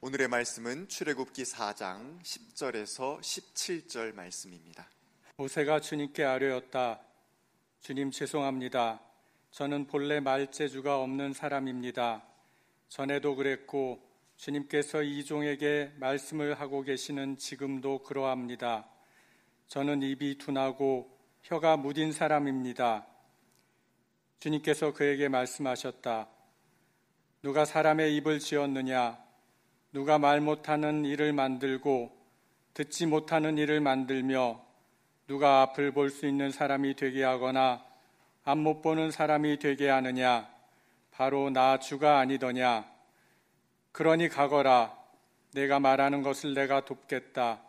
오늘의 말씀은 출애굽기 4장 10절에서 17절 말씀입니다. 모세가 주님께 아뢰었다. 주님 죄송합니다. 저는 본래 말재주가 없는 사람입니다. 전에도 그랬고 주님께서 이 종에게 말씀을 하고 계시는 지금도 그러합니다. 저는 입이 둔하고 혀가 무딘 사람입니다. 주님께서 그에게 말씀하셨다. 누가 사람의 입을 지었느냐? 누가 말 못하는 일을 만들고 듣지 못하는 일을 만들며 누가 앞을 볼 수 있는 사람이 되게 하거나 앞 못 보는 사람이 되게 하느냐? 바로 나 주가 아니더냐? 그러니 가거라. 내가 말하는 것을 내가 돕겠다.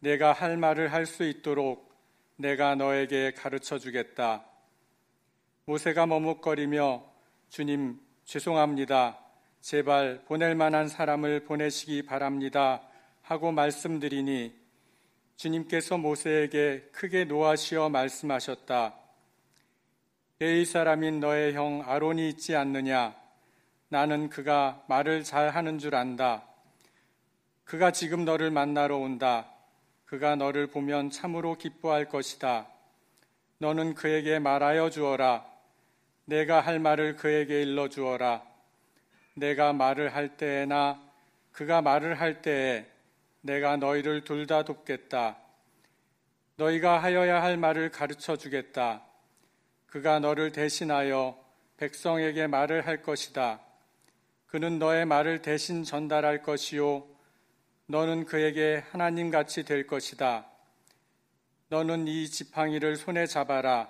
내가 할 말을 할 수 있도록 내가 너에게 가르쳐 주겠다. 모세가 머뭇거리며 주님 죄송합니다. 제발 보낼 만한 사람을 보내시기 바랍니다. 하고 말씀드리니 주님께서 모세에게 크게 노하시어 말씀하셨다. 에이 사람인 너의 형 아론이 있지 않느냐? 나는 그가 말을 잘 하는 줄 안다. 그가 지금 너를 만나러 온다. 그가 너를 보면 참으로 기뻐할 것이다. 너는 그에게 말하여 주어라. 내가 할 말을 그에게 일러 주어라. 내가 말을 할 때에나 그가 말을 할 때에 내가 너희를 둘 다 돕겠다. 너희가 하여야 할 말을 가르쳐 주겠다. 그가 너를 대신하여 백성에게 말을 할 것이다. 그는 너의 말을 대신 전달할 것이요. 너는 그에게 하나님 같이 될 것이다. 너는 이 지팡이를 손에 잡아라.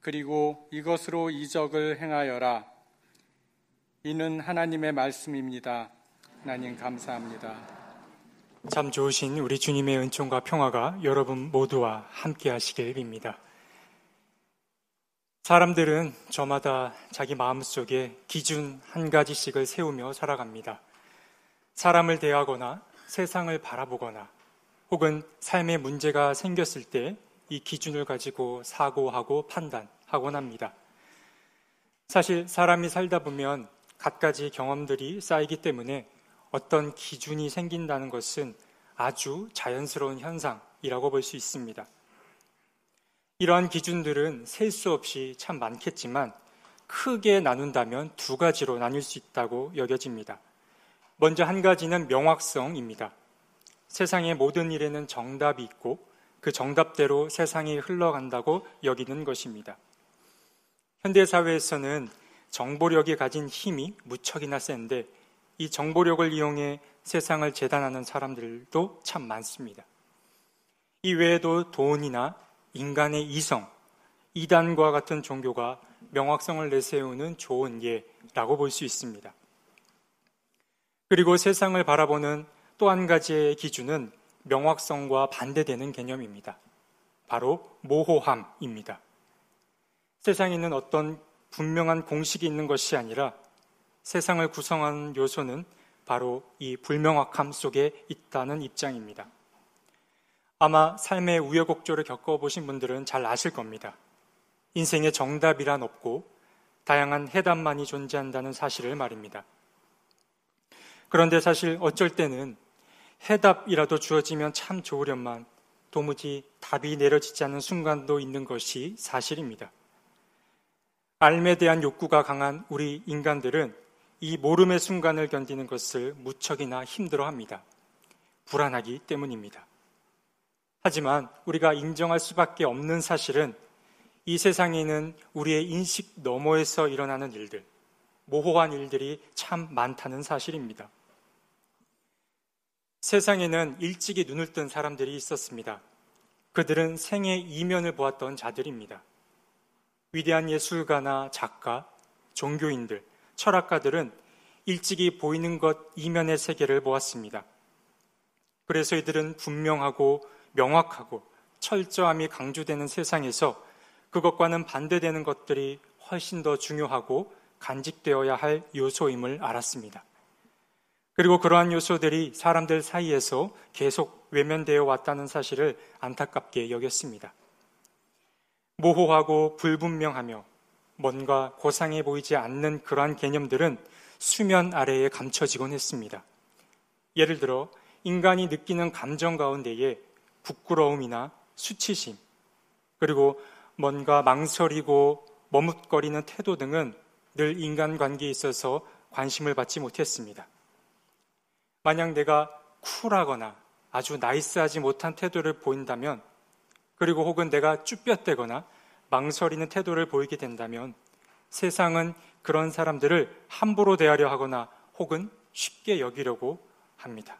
그리고 이것으로 이적을 행하여라. 이는 하나님의 말씀입니다. 하나님 감사합니다. 참 좋으신 우리 주님의 은총과 평화가 여러분 모두와 함께 하시길 빕니다. 사람들은 저마다 자기 마음속에 기준 한 가지씩을 세우며 살아갑니다. 사람을 대하거나 세상을 바라보거나 혹은 삶에 문제가 생겼을 때 이 기준을 가지고 사고하고 판단하곤 합니다. 사실 사람이 살다 보면 갖가지 경험들이 쌓이기 때문에 어떤 기준이 생긴다는 것은 아주 자연스러운 현상이라고 볼 수 있습니다. 이러한 기준들은 셀 수 없이 참 많겠지만 크게 나눈다면 두 가지로 나눌 수 있다고 여겨집니다. 먼저 한 가지는 명확성입니다. 세상의 모든 일에는 정답이 있고 그 정답대로 세상이 흘러간다고 여기는 것입니다. 현대사회에서는 정보력이 가진 힘이 무척이나 센데 이 정보력을 이용해 세상을 재단하는 사람들도 참 많습니다. 이 외에도 돈이나 인간의 이성, 이단과 같은 종교가 명확성을 내세우는 좋은 예라고 볼 수 있습니다. 그리고 세상을 바라보는 또 한 가지의 기준은 명확성과 반대되는 개념입니다. 바로 모호함입니다. 세상에는 어떤 분명한 공식이 있는 것이 아니라 세상을 구성하는 요소는 바로 이 불명확함 속에 있다는 입장입니다. 아마 삶의 우여곡절을 겪어보신 분들은 잘 아실 겁니다. 인생에 정답이란 없고 다양한 해답만이 존재한다는 사실을 말입니다. 그런데 사실 어쩔 때는 해답이라도 주어지면 참 좋으련만 도무지 답이 내려지지 않는 순간도 있는 것이 사실입니다. 삶에 대한 욕구가 강한 우리 인간들은 이 모름의 순간을 견디는 것을 무척이나 힘들어 합니다. 불안하기 때문입니다. 하지만 우리가 인정할 수밖에 없는 사실은 이 세상에는 우리의 인식 너머에서 일어나는 일들, 모호한 일들이 참 많다는 사실입니다. 세상에는 일찍이 눈을 뜬 사람들이 있었습니다. 그들은 생의 이면을 보았던 자들입니다. 위대한 예술가나 작가, 종교인들, 철학가들은 일찍이 보이는 것 이면의 세계를 보았습니다. 그래서 이들은 분명하고 명확하고 철저함이 강조되는 세상에서 그것과는 반대되는 것들이 훨씬 더 중요하고 간직되어야 할 요소임을 알았습니다. 그리고 그러한 요소들이 사람들 사이에서 계속 외면되어 왔다는 사실을 안타깝게 여겼습니다. 모호하고 불분명하며 뭔가 고상해 보이지 않는 그러한 개념들은 수면 아래에 감춰지곤 했습니다. 예를 들어 인간이 느끼는 감정 가운데에 부끄러움이나 수치심, 그리고 뭔가 망설이고 머뭇거리는 태도 등은 늘 인간관계에 있어서 관심을 받지 못했습니다. 만약 내가 쿨하거나 아주 나이스하지 못한 태도를 보인다면, 그리고 혹은 내가 쭈뼛대거나 망설이는 태도를 보이게 된다면 세상은 그런 사람들을 함부로 대하려 하거나 혹은 쉽게 여기려고 합니다.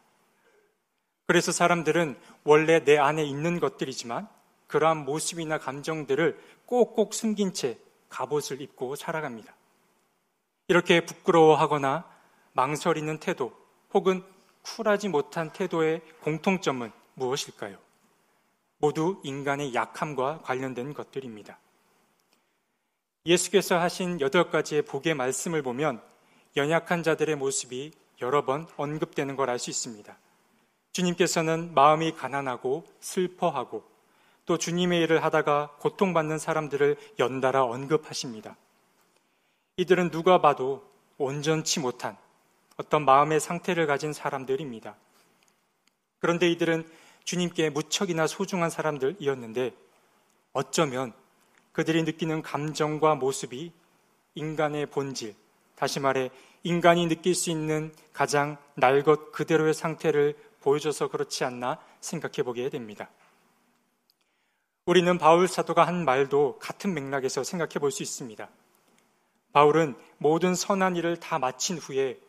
그래서 사람들은 원래 내 안에 있는 것들이지만 그러한 모습이나 감정들을 꼭꼭 숨긴 채 갑옷을 입고 살아갑니다. 이렇게 부끄러워하거나 망설이는 태도 혹은 쿨하지 못한 태도의 공통점은 무엇일까요? 모두 인간의 약함과 관련된 것들입니다. 예수께서 하신 여덟 가지의 복의 말씀을 보면 연약한 자들의 모습이 여러 번 언급되는 걸 알 수 있습니다. 주님께서는 마음이 가난하고 슬퍼하고 또 주님의 일을 하다가 고통받는 사람들을 연달아 언급하십니다. 이들은 누가 봐도 온전치 못한 어떤 마음의 상태를 가진 사람들입니다. 그런데 이들은 주님께 무척이나 소중한 사람들이었는데 어쩌면 그들이 느끼는 감정과 모습이 인간의 본질, 다시 말해 인간이 느낄 수 있는 가장 날 것 그대로의 상태를 보여줘서 그렇지 않나 생각해 보게 됩니다. 우리는 바울 사도가 한 말도 같은 맥락에서 생각해 볼 수 있습니다. 바울은 모든 선한 일을 다 마친 후에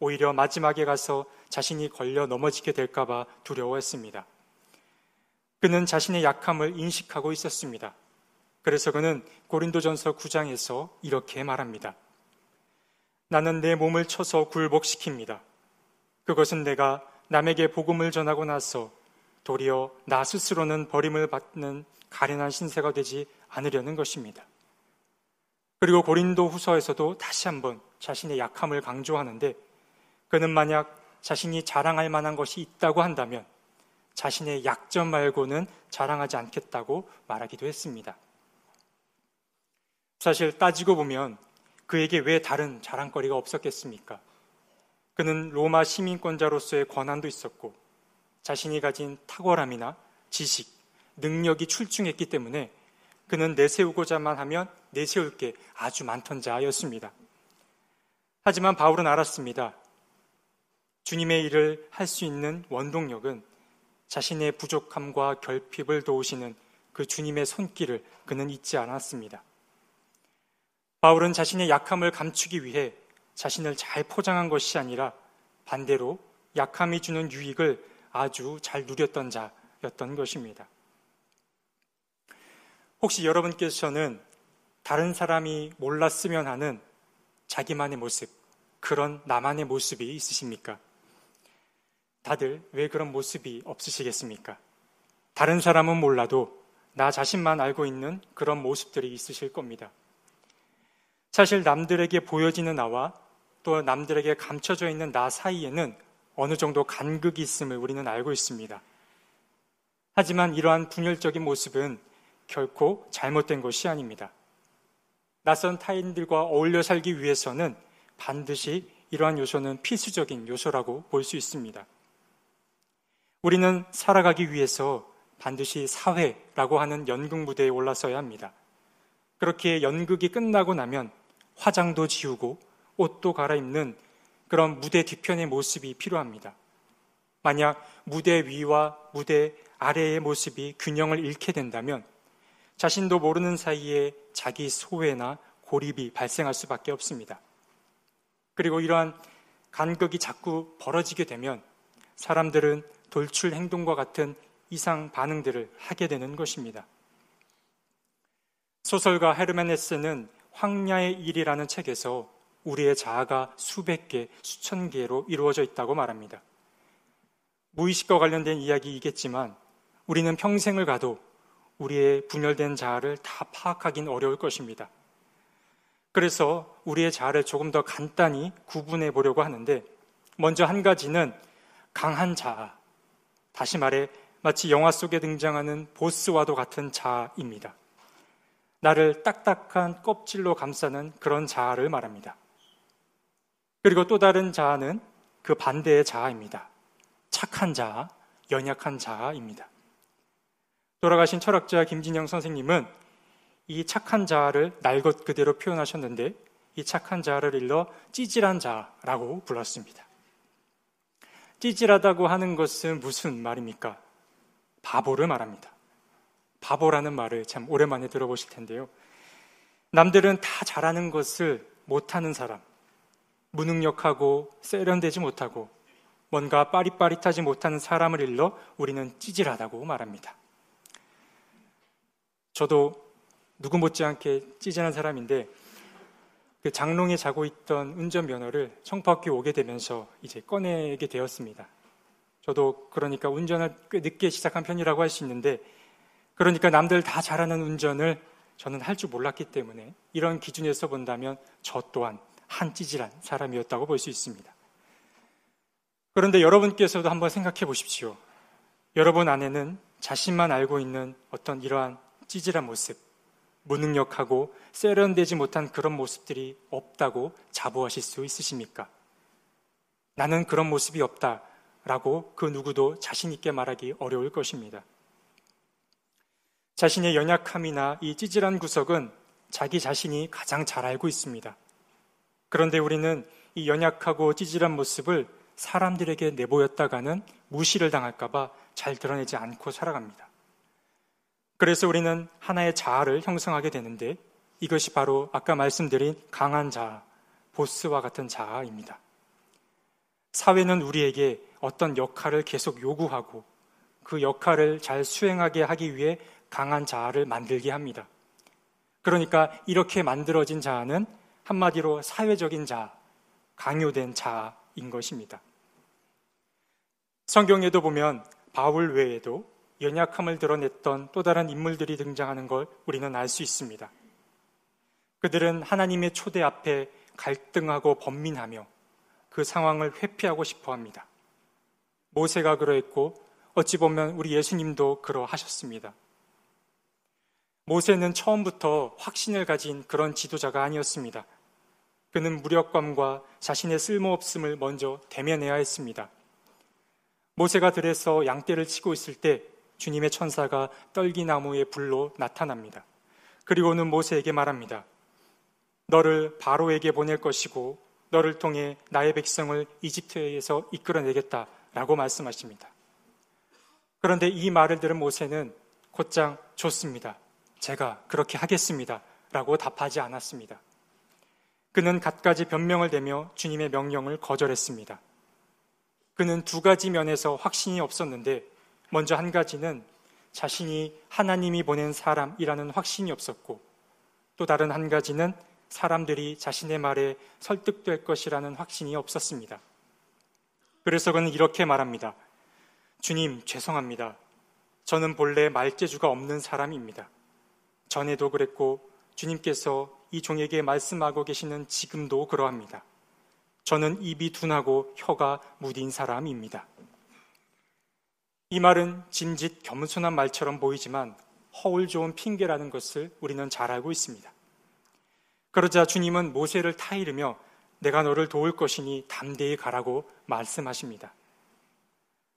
오히려 마지막에 가서 자신이 걸려 넘어지게 될까봐 두려워했습니다. 그는 자신의 약함을 인식하고 있었습니다. 그래서 그는 고린도전서 9장에서 이렇게 말합니다. 나는 내 몸을 쳐서 굴복시킵니다. 그것은 내가 남에게 복음을 전하고 나서 도리어 나 스스로는 버림을 받는 가련한 신세가 되지 않으려는 것입니다. 그리고 고린도 후서에서도 다시 한번 자신의 약함을 강조하는데 그는 만약 자신이 자랑할 만한 것이 있다고 한다면 자신의 약점 말고는 자랑하지 않겠다고 말하기도 했습니다. 사실 따지고 보면 그에게 왜 다른 자랑거리가 없었겠습니까? 그는 로마 시민권자로서의 권한도 있었고 자신이 가진 탁월함이나 지식, 능력이 출중했기 때문에 그는 내세우고자만 하면 내세울 게 아주 많던 자였습니다. 하지만 바울은 알았습니다. 주님의 일을 할 수 있는 원동력은 자신의 부족함과 결핍을 도우시는 그 주님의 손길을 그는 잊지 않았습니다. 바울은 자신의 약함을 감추기 위해 자신을 잘 포장한 것이 아니라 반대로 약함이 주는 유익을 아주 잘 누렸던 자였던 것입니다. 혹시 여러분께서는 다른 사람이 몰랐으면 하는 자기만의 모습, 그런 나만의 모습이 있으십니까? 다들 왜 그런 모습이 없으시겠습니까? 다른 사람은 몰라도 나 자신만 알고 있는 그런 모습들이 있으실 겁니다. 사실 남들에게 보여지는 나와 또 남들에게 감춰져 있는 나 사이에는 어느 정도 간극이 있음을 우리는 알고 있습니다. 하지만 이러한 분열적인 모습은 결코 잘못된 것이 아닙니다. 낯선 타인들과 어울려 살기 위해서는 반드시 이러한 요소는 필수적인 요소라고 볼 수 있습니다. 우리는 살아가기 위해서 반드시 사회라고 하는 연극 무대에 올라서야 합니다. 그렇게 연극이 끝나고 나면 화장도 지우고 옷도 갈아입는 그런 무대 뒤편의 모습이 필요합니다. 만약 무대 위와 무대 아래의 모습이 균형을 잃게 된다면 자신도 모르는 사이에 자기 소외나 고립이 발생할 수밖에 없습니다. 그리고 이러한 간극이 자꾸 벌어지게 되면 사람들은 돌출 행동과 같은 이상 반응들을 하게 되는 것입니다. 소설가 헤르멘 헤스는 황야의 일이라는 책에서 우리의 자아가 수백 개, 수천 개로 이루어져 있다고 말합니다. 무의식과 관련된 이야기이겠지만 우리는 평생을 가도 우리의 분열된 자아를 다 파악하긴 어려울 것입니다. 그래서 우리의 자아를 조금 더 간단히 구분해 보려고 하는데 먼저 한 가지는 강한 자아. 다시 말해 마치 영화 속에 등장하는 보스와도 같은 자아입니다. 나를 딱딱한 껍질로 감싸는 그런 자아를 말합니다. 그리고 또 다른 자아는 그 반대의 자아입니다. 착한 자, 연약한 자입니다. 돌아가신 철학자 김진영 선생님은 이 착한 자를 날 것 그대로 표현하셨는데 이 착한 자를 일러 찌질한 자라고 불렀습니다. 찌질하다고 하는 것은 무슨 말입니까? 바보를 말합니다. 바보라는 말을 참 오랜만에 들어보실 텐데요. 남들은 다 잘하는 것을 못하는 사람, 무능력하고 세련되지 못하고 뭔가 빠릿빠릿하지 못하는 사람을 일러 우리는 찌질하다고 말합니다. 저도 누구 못지않게 찌질한 사람인데 그 장롱에 자고 있던 운전면허를 청포학교 오게 되면서 이제 꺼내게 되었습니다. 저도 그러니까 운전을 꽤 늦게 시작한 편이라고 할 수 있는데 그러니까 남들 다 잘하는 운전을 저는 할 줄 몰랐기 때문에 이런 기준에서 본다면 저 또한 한 찌질한 사람이었다고 볼 수 있습니다. 그런데 여러분께서도 한번 생각해 보십시오. 여러분 안에는 자신만 알고 있는 어떤 이러한 찌질한 모습, 무능력하고 세련되지 못한 그런 모습들이 없다고 자부하실 수 있으십니까? 나는 그런 모습이 없다라고 그 누구도 자신있게 말하기 어려울 것입니다. 자신의 연약함이나 이 찌질한 구석은 자기 자신이 가장 잘 알고 있습니다. 그런데 우리는 이 연약하고 찌질한 모습을 사람들에게 내보였다가는 무시를 당할까봐 잘 드러내지 않고 살아갑니다. 그래서 우리는 하나의 자아를 형성하게 되는데 이것이 바로 아까 말씀드린 강한 자아, 보스와 같은 자아입니다. 사회는 우리에게 어떤 역할을 계속 요구하고 그 역할을 잘 수행하게 하기 위해 강한 자아를 만들게 합니다. 그러니까 이렇게 만들어진 자아는 한마디로 사회적인 자아, 강요된 자아인 것입니다. 성경에도 보면 바울 외에도 연약함을 드러냈던 또 다른 인물들이 등장하는 걸 우리는 알 수 있습니다. 그들은 하나님의 초대 앞에 갈등하고 번민하며 그 상황을 회피하고 싶어 합니다. 모세가 그러했고 어찌 보면 우리 예수님도 그러하셨습니다. 모세는 처음부터 확신을 가진 그런 지도자가 아니었습니다. 그는 무력감과 자신의 쓸모없음을 먼저 대면해야 했습니다. 모세가 들에서 양떼를 치고 있을 때 주님의 천사가 떨기나무의 불로 나타납니다. 그리고는 모세에게 말합니다. 너를 바로에게 보낼 것이고 너를 통해 나의 백성을 이집트에서 이끌어내겠다 라고 말씀하십니다. 그런데 이 말을 들은 모세는 곧장 좋습니다. 제가 그렇게 하겠습니다. 라고 답하지 않았습니다. 그는 갖가지 변명을 대며 주님의 명령을 거절했습니다. 그는 두 가지 면에서 확신이 없었는데 먼저 한 가지는 자신이 하나님이 보낸 사람이라는 확신이 없었고 또 다른 한 가지는 사람들이 자신의 말에 설득될 것이라는 확신이 없었습니다. 그래서 그는 이렇게 말합니다. 주님, 죄송합니다. 저는 본래 말재주가 없는 사람입니다. 전에도 그랬고 주님께서 이 종에게 말씀하고 계시는 지금도 그러합니다. 저는 입이 둔하고 혀가 무딘 사람입니다. 이 말은 짐짓 겸손한 말처럼 보이지만 허울 좋은 핑계라는 것을 우리는 잘 알고 있습니다. 그러자 주님은 모세를 타이르며 내가 너를 도울 것이니 담대히 가라고 말씀하십니다.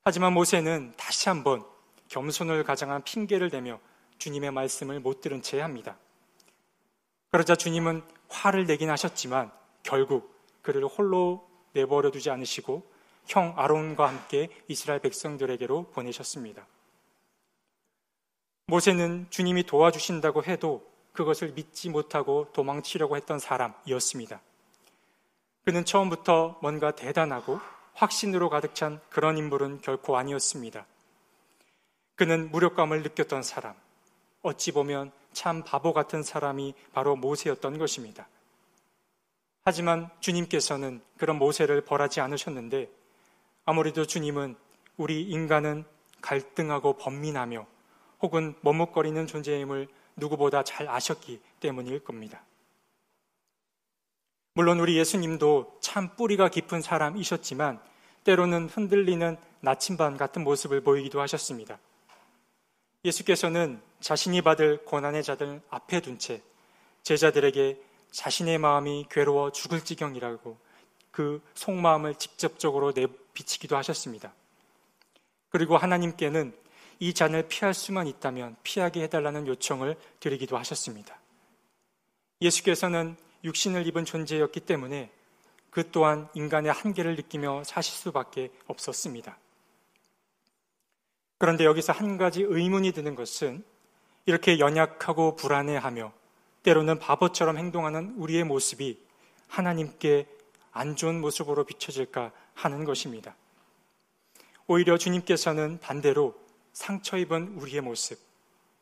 하지만 모세는 다시 한번 겸손을 가장한 핑계를 대며 주님의 말씀을 못 들은 채 합니다. 그러자 주님은 화를 내긴 하셨지만 결국 그를 홀로 내버려 두지 않으시고 형 아론과 함께 이스라엘 백성들에게로 보내셨습니다. 모세는 주님이 도와주신다고 해도 그것을 믿지 못하고 도망치려고 했던 사람이었습니다. 그는 처음부터 뭔가 대단하고 확신으로 가득 찬 그런 인물은 결코 아니었습니다. 그는 무력감을 느꼈던 사람, 어찌 보면 참 바보 같은 사람이 바로 모세였던 것입니다. 하지만 주님께서는 그런 모세를 벌하지 않으셨는데 아무래도 주님은 우리 인간은 갈등하고 번민하며 혹은 머뭇거리는 존재임을 누구보다 잘 아셨기 때문일 겁니다. 물론 우리 예수님도 참 뿌리가 깊은 사람이셨지만 때로는 흔들리는 나침반 같은 모습을 보이기도 하셨습니다. 예수께서는 자신이 받을 고난의 자들 앞에 둔 채 제자들에게 자신의 마음이 괴로워 죽을 지경이라고 그 속마음을 직접적으로 내비치기도 하셨습니다. 그리고 하나님께는 이 잔을 피할 수만 있다면 피하게 해달라는 요청을 드리기도 하셨습니다. 예수께서는 육신을 입은 존재였기 때문에 그 또한 인간의 한계를 느끼며 사실 수밖에 없었습니다. 그런데 여기서 한 가지 의문이 드는 것은 이렇게 연약하고 불안해하며 때로는 바보처럼 행동하는 우리의 모습이 하나님께 안 좋은 모습으로 비춰질까 하는 것입니다. 오히려 주님께서는 반대로 상처 입은 우리의 모습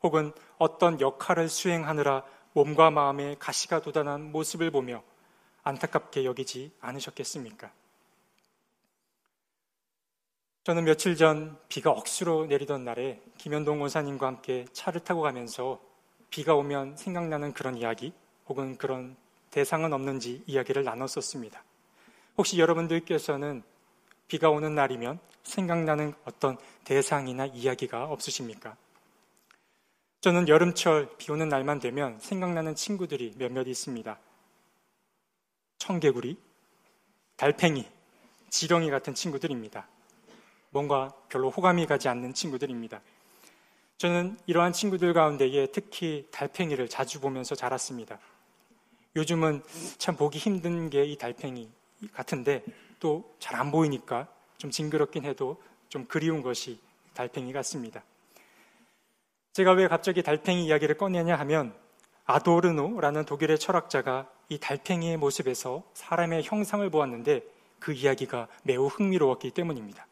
혹은 어떤 역할을 수행하느라 몸과 마음에 가시가 돋아난 모습을 보며 안타깝게 여기지 않으셨겠습니까? 저는 며칠 전 비가 억수로 내리던 날에 김현동 원사님과 함께 차를 타고 가면서 비가 오면 생각나는 그런 이야기 혹은 그런 대상은 없는지 이야기를 나눴었습니다. 혹시 여러분들께서는 비가 오는 날이면 생각나는 어떤 대상이나 이야기가 없으십니까? 저는 여름철 비 오는 날만 되면 생각나는 친구들이 몇몇 있습니다. 청개구리, 달팽이, 지렁이 같은 친구들입니다. 뭔가 별로 호감이 가지 않는 친구들입니다. 저는 이러한 친구들 가운데에 특히 달팽이를 자주 보면서 자랐습니다. 요즘은 참 보기 힘든 게 이 달팽이 같은데 또 잘 안 보이니까 좀 징그럽긴 해도 좀 그리운 것이 달팽이 같습니다. 제가 왜 갑자기 달팽이 이야기를 꺼내냐 하면 아도르노라는 독일의 철학자가 이 달팽이의 모습에서 사람의 형상을 보았는데 그 이야기가 매우 흥미로웠기 때문입니다.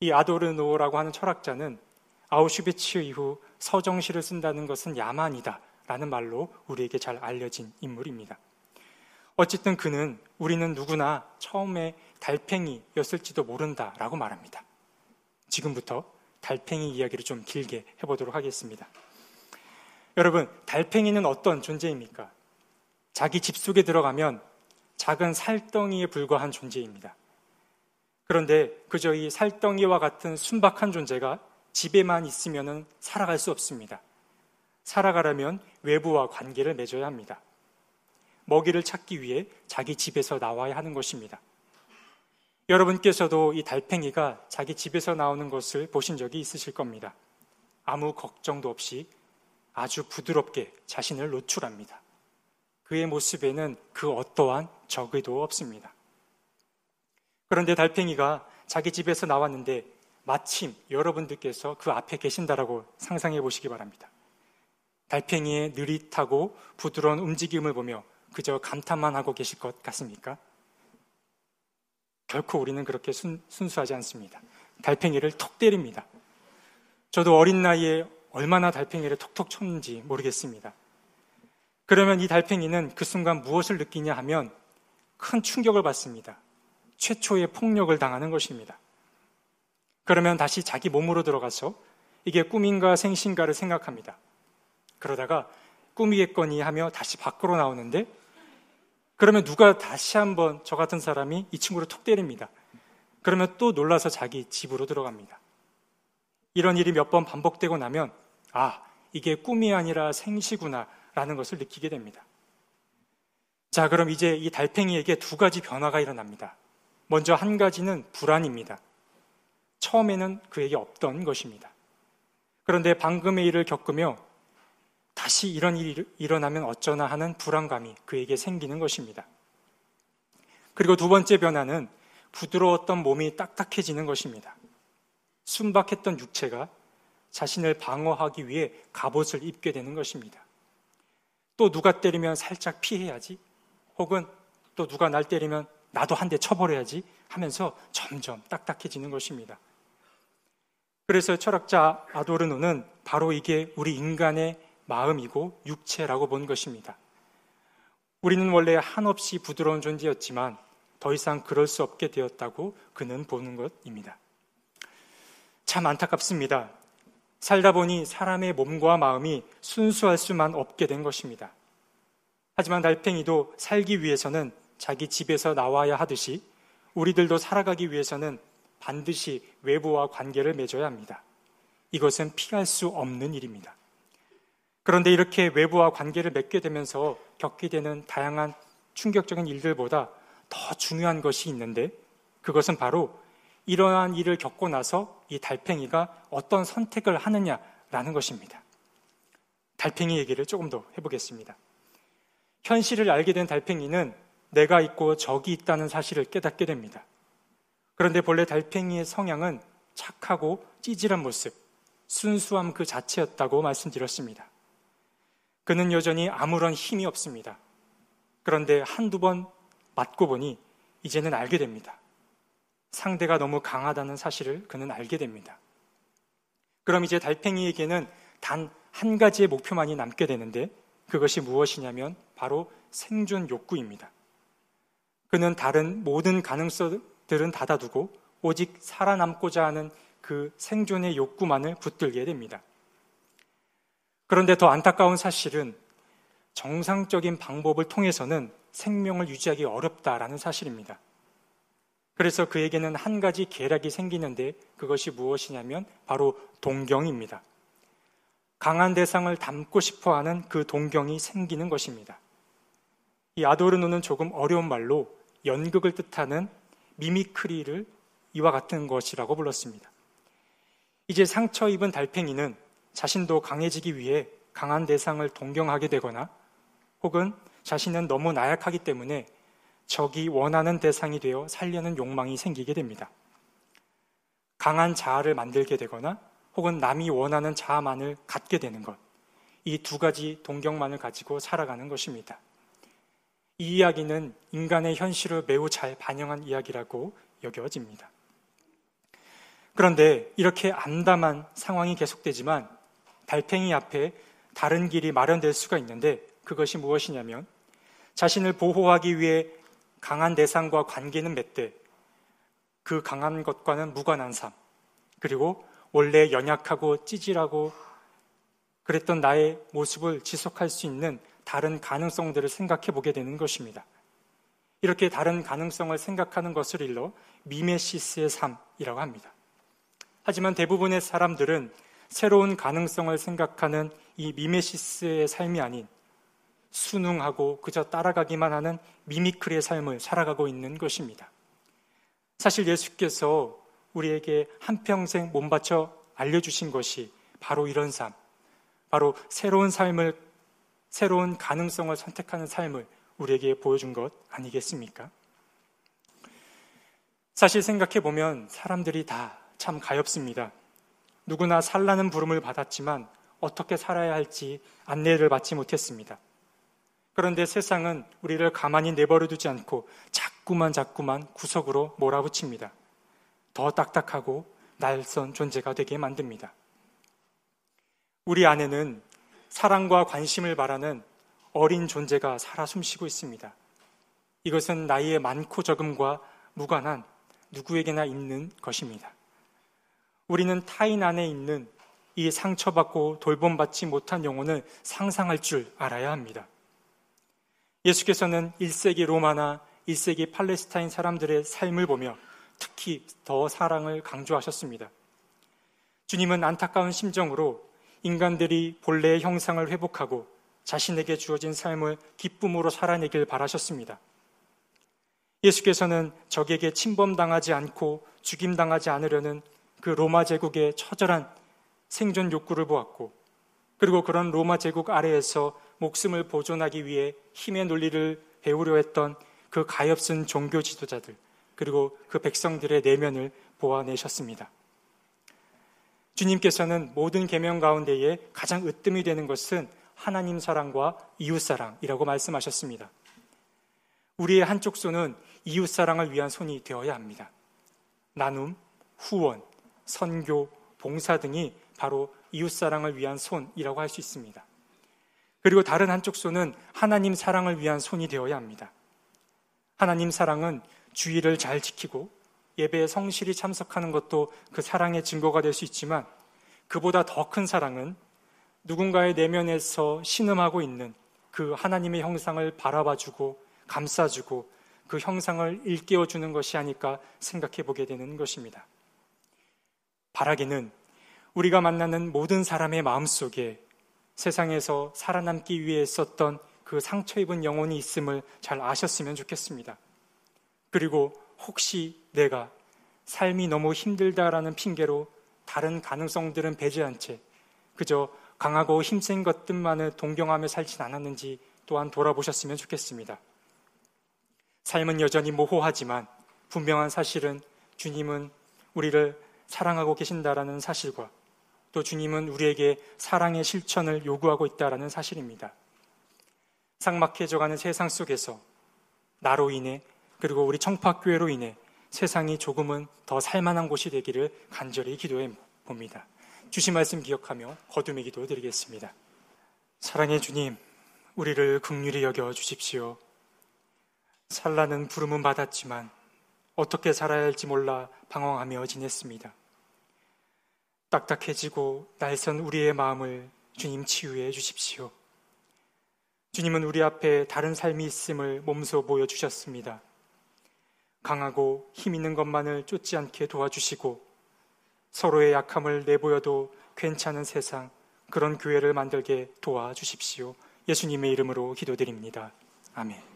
이 아도르노라고 하는 철학자는 아우슈비츠 이후 서정시를 쓴다는 것은 야만이다 라는 말로 우리에게 잘 알려진 인물입니다. 어쨌든 그는 우리는 누구나 처음에 달팽이였을지도 모른다 라고 말합니다. 지금부터 달팽이 이야기를 좀 길게 해보도록 하겠습니다. 여러분, 달팽이는 어떤 존재입니까? 자기 집 속에 들어가면 작은 살덩이에 불과한 존재입니다. 그런데 그저 이 살덩이와 같은 순박한 존재가 집에만 있으면 살아갈 수 없습니다. 살아가려면 외부와 관계를 맺어야 합니다. 먹이를 찾기 위해 자기 집에서 나와야 하는 것입니다. 여러분께서도 이 달팽이가 자기 집에서 나오는 것을 보신 적이 있으실 겁니다. 아무 걱정도 없이 아주 부드럽게 자신을 노출합니다. 그의 모습에는 그 어떠한 적의도 없습니다. 그런데 달팽이가 자기 집에서 나왔는데 마침 여러분들께서 그 앞에 계신다라고 상상해 보시기 바랍니다. 달팽이의 느릿하고 부드러운 움직임을 보며 그저 감탄만 하고 계실 것 같습니까? 결코 우리는 그렇게 순, 순수하지 않습니다. 달팽이를 톡 때립니다. 저도 어린 나이에 얼마나 달팽이를 톡톡 쳤는지 모르겠습니다. 그러면 이 달팽이는 그 순간 무엇을 느끼냐 하면 큰 충격을 받습니다. 최초의 폭력을 당하는 것입니다. 그러면 다시 자기 몸으로 들어가서 이게 꿈인가 생신가를 생각합니다. 그러다가 꿈이겠거니 하며 다시 밖으로 나오는데 그러면 누가 다시 한번 저 같은 사람이 이 친구를 톡 때립니다. 그러면 또 놀라서 자기 집으로 들어갑니다. 이런 일이 몇 번 반복되고 나면 아, 이게 꿈이 아니라 생시구나 라는 것을 느끼게 됩니다. 자, 그럼 이제 이 달팽이에게 두 가지 변화가 일어납니다. 먼저 한 가지는 불안입니다. 처음에는 그에게 없던 것입니다. 그런데 방금의 일을 겪으며 다시 이런 일이 일어나면 어쩌나 하는 불안감이 그에게 생기는 것입니다. 그리고 두 번째 변화는 부드러웠던 몸이 딱딱해지는 것입니다. 순박했던 육체가 자신을 방어하기 위해 갑옷을 입게 되는 것입니다. 또 누가 때리면 살짝 피해야지, 혹은 또 누가 날 때리면 나도 한 대 쳐버려야지 하면서 점점 딱딱해지는 것입니다. 그래서 철학자 아도르노는 바로 이게 우리 인간의 마음이고 육체라고 본 것입니다. 우리는 원래 한없이 부드러운 존재였지만 더 이상 그럴 수 없게 되었다고 그는 보는 것입니다. 참 안타깝습니다. 살다 보니 사람의 몸과 마음이 순수할 수만 없게 된 것입니다. 하지만 달팽이도 살기 위해서는 자기 집에서 나와야 하듯이 우리들도 살아가기 위해서는 반드시 외부와 관계를 맺어야 합니다. 이것은 피할 수 없는 일입니다. 그런데 이렇게 외부와 관계를 맺게 되면서 겪게 되는 다양한 충격적인 일들보다 더 중요한 것이 있는데 그것은 바로 이러한 일을 겪고 나서 이 달팽이가 어떤 선택을 하느냐라는 것입니다. 달팽이 얘기를 조금 더 해보겠습니다. 현실을 알게 된 달팽이는 내가 있고 적이 있다는 사실을 깨닫게 됩니다. 그런데 본래 달팽이의 성향은 착하고 찌질한 모습, 순수함 그 자체였다고 말씀드렸습니다. 그는 여전히 아무런 힘이 없습니다. 그런데 한두 번 맞고 보니 이제는 알게 됩니다. 상대가 너무 강하다는 사실을 그는 알게 됩니다. 그럼 이제 달팽이에게는 단 한 가지의 목표만이 남게 되는데 그것이 무엇이냐면 바로 생존 욕구입니다. 그는 다른 모든 가능성들은 닫아두고 오직 살아남고자 하는 그 생존의 욕구만을 붙들게 됩니다. 그런데 더 안타까운 사실은 정상적인 방법을 통해서는 생명을 유지하기 어렵다라는 사실입니다. 그래서 그에게는 한 가지 계략이 생기는데 그것이 무엇이냐면 바로 동경입니다. 강한 대상을 담고 싶어 하는 그 동경이 생기는 것입니다. 이 아도르노는 조금 어려운 말로 연극을 뜻하는 미미크리를 이와 같은 것이라고 불렀습니다. 이제 상처 입은 달팽이는 자신도 강해지기 위해 강한 대상을 동경하게 되거나 혹은 자신은 너무 나약하기 때문에 적이 원하는 대상이 되어 살려는 욕망이 생기게 됩니다. 강한 자아를 만들게 되거나 혹은 남이 원하는 자아만을 갖게 되는 것. 이 두 가지 동경만을 가지고 살아가는 것입니다. 이 이야기는 인간의 현실을 매우 잘 반영한 이야기라고 여겨집니다. 그런데 이렇게 암담한 상황이 계속되지만 달팽이 앞에 다른 길이 마련될 수가 있는데 그것이 무엇이냐면 자신을 보호하기 위해 강한 대상과 관계는 맺되 그 강한 것과는 무관한 삶, 그리고 원래 연약하고 찌질하고 그랬던 나의 모습을 지속할 수 있는 다른 가능성들을 생각해 보게 되는 것입니다. 이렇게 다른 가능성을 생각하는 것을 일러 미메시스의 삶이라고 합니다. 하지만 대부분의 사람들은 새로운 가능성을 생각하는 이 미메시스의 삶이 아닌 순응하고 그저 따라가기만 하는 미미크리의 삶을 살아가고 있는 것입니다. 사실 예수께서 우리에게 한평생 몸바쳐 알려주신 것이 바로 이런 삶, 바로 새로운 삶을, 새로운 가능성을 선택하는 삶을 우리에게 보여준 것 아니겠습니까? 사실 생각해 보면 사람들이 다 참 가엾습니다. 누구나 살라는 부름을 받았지만 어떻게 살아야 할지 안내를 받지 못했습니다. 그런데 세상은 우리를 가만히 내버려 두지 않고 자꾸만 자꾸만 구석으로 몰아붙입니다. 더 딱딱하고 날선 존재가 되게 만듭니다. 우리 안에는 사랑과 관심을 바라는 어린 존재가 살아 숨쉬고 있습니다. 이것은 나이의 많고 적음과 무관한 누구에게나 있는 것입니다. 우리는 타인 안에 있는 이 상처받고 돌봄받지 못한 영혼을 상상할 줄 알아야 합니다. 예수께서는 1세기 로마나 1세기 팔레스타인 사람들의 삶을 보며 특히 더 사랑을 강조하셨습니다. 주님은 안타까운 심정으로 인간들이 본래의 형상을 회복하고 자신에게 주어진 삶을 기쁨으로 살아내길 바라셨습니다. 예수께서는 적에게 침범당하지 않고 죽임당하지 않으려는 그 로마 제국의 처절한 생존 욕구를 보았고, 그리고 그런 로마 제국 아래에서 목숨을 보존하기 위해 힘의 논리를 배우려 했던 그 가엾은 종교 지도자들 그리고 그 백성들의 내면을 보아내셨습니다. 주님께서는 모든 계명 가운데에 가장 으뜸이 되는 것은 하나님 사랑과 이웃 사랑이라고 말씀하셨습니다. 우리의 한쪽 손은 이웃 사랑을 위한 손이 되어야 합니다. 나눔, 후원, 선교, 봉사 등이 바로 이웃 사랑을 위한 손이라고 할 수 있습니다. 그리고 다른 한쪽 손은 하나님 사랑을 위한 손이 되어야 합니다. 하나님 사랑은 주의를 잘 지키고 예배에 성실히 참석하는 것도 그 사랑의 증거가 될 수 있지만 그보다 더 큰 사랑은 누군가의 내면에서 신음하고 있는 그 하나님의 형상을 바라봐주고 감싸주고 그 형상을 일깨워주는 것이 아닐까 생각해 보게 되는 것입니다. 바라기는 우리가 만나는 모든 사람의 마음 속에 세상에서 살아남기 위해 썼던 그 상처 입은 영혼이 있음을 잘 아셨으면 좋겠습니다. 그리고 혹시 내가 삶이 너무 힘들다라는 핑계로 다른 가능성들은 배제한 채 그저 강하고 힘센 것들만을 동경하며 살진 않았는지 또한 돌아보셨으면 좋겠습니다. 삶은 여전히 모호하지만 분명한 사실은 주님은 우리를 사랑하고 계신다라는 사실과 또 주님은 우리에게 사랑의 실천을 요구하고 있다라는 사실입니다. 삭막해져가는 세상 속에서 나로 인해 그리고 우리 청파교회로 인해 세상이 조금은 더 살만한 곳이 되기를 간절히 기도해 봅니다. 주신 말씀 기억하며 거듭의 기도 드리겠습니다. 사랑의 주님, 우리를 극률히 여겨 주십시오. 살라는 부름은 받았지만 어떻게 살아야 할지 몰라 방황하며 지냈습니다. 딱딱해지고 날선 우리의 마음을 주님 치유해 주십시오. 주님은 우리 앞에 다른 삶이 있음을 몸소 보여주셨습니다. 강하고 힘 있는 것만을 쫓지 않게 도와주시고 서로의 약함을 내보여도 괜찮은 세상, 그런 교회를 만들게 도와주십시오. 예수님의 이름으로 기도드립니다. 아멘.